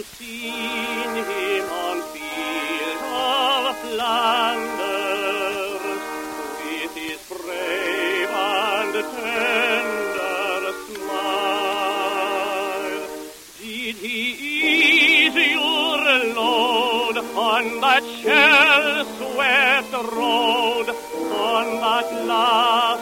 seen him on field of Flanders with his brave and tender smile. Did he ease your load on that shell-swept road, on that last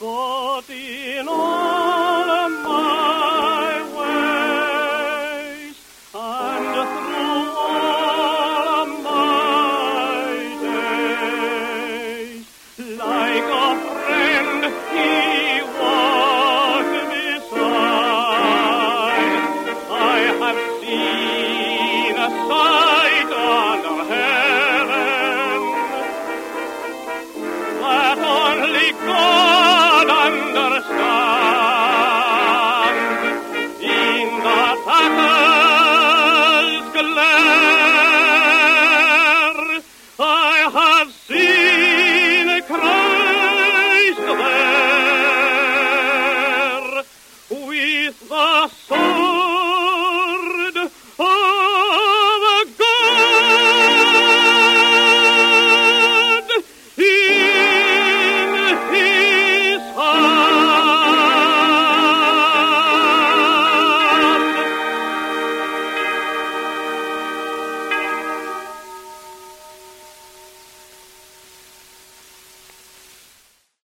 我的路。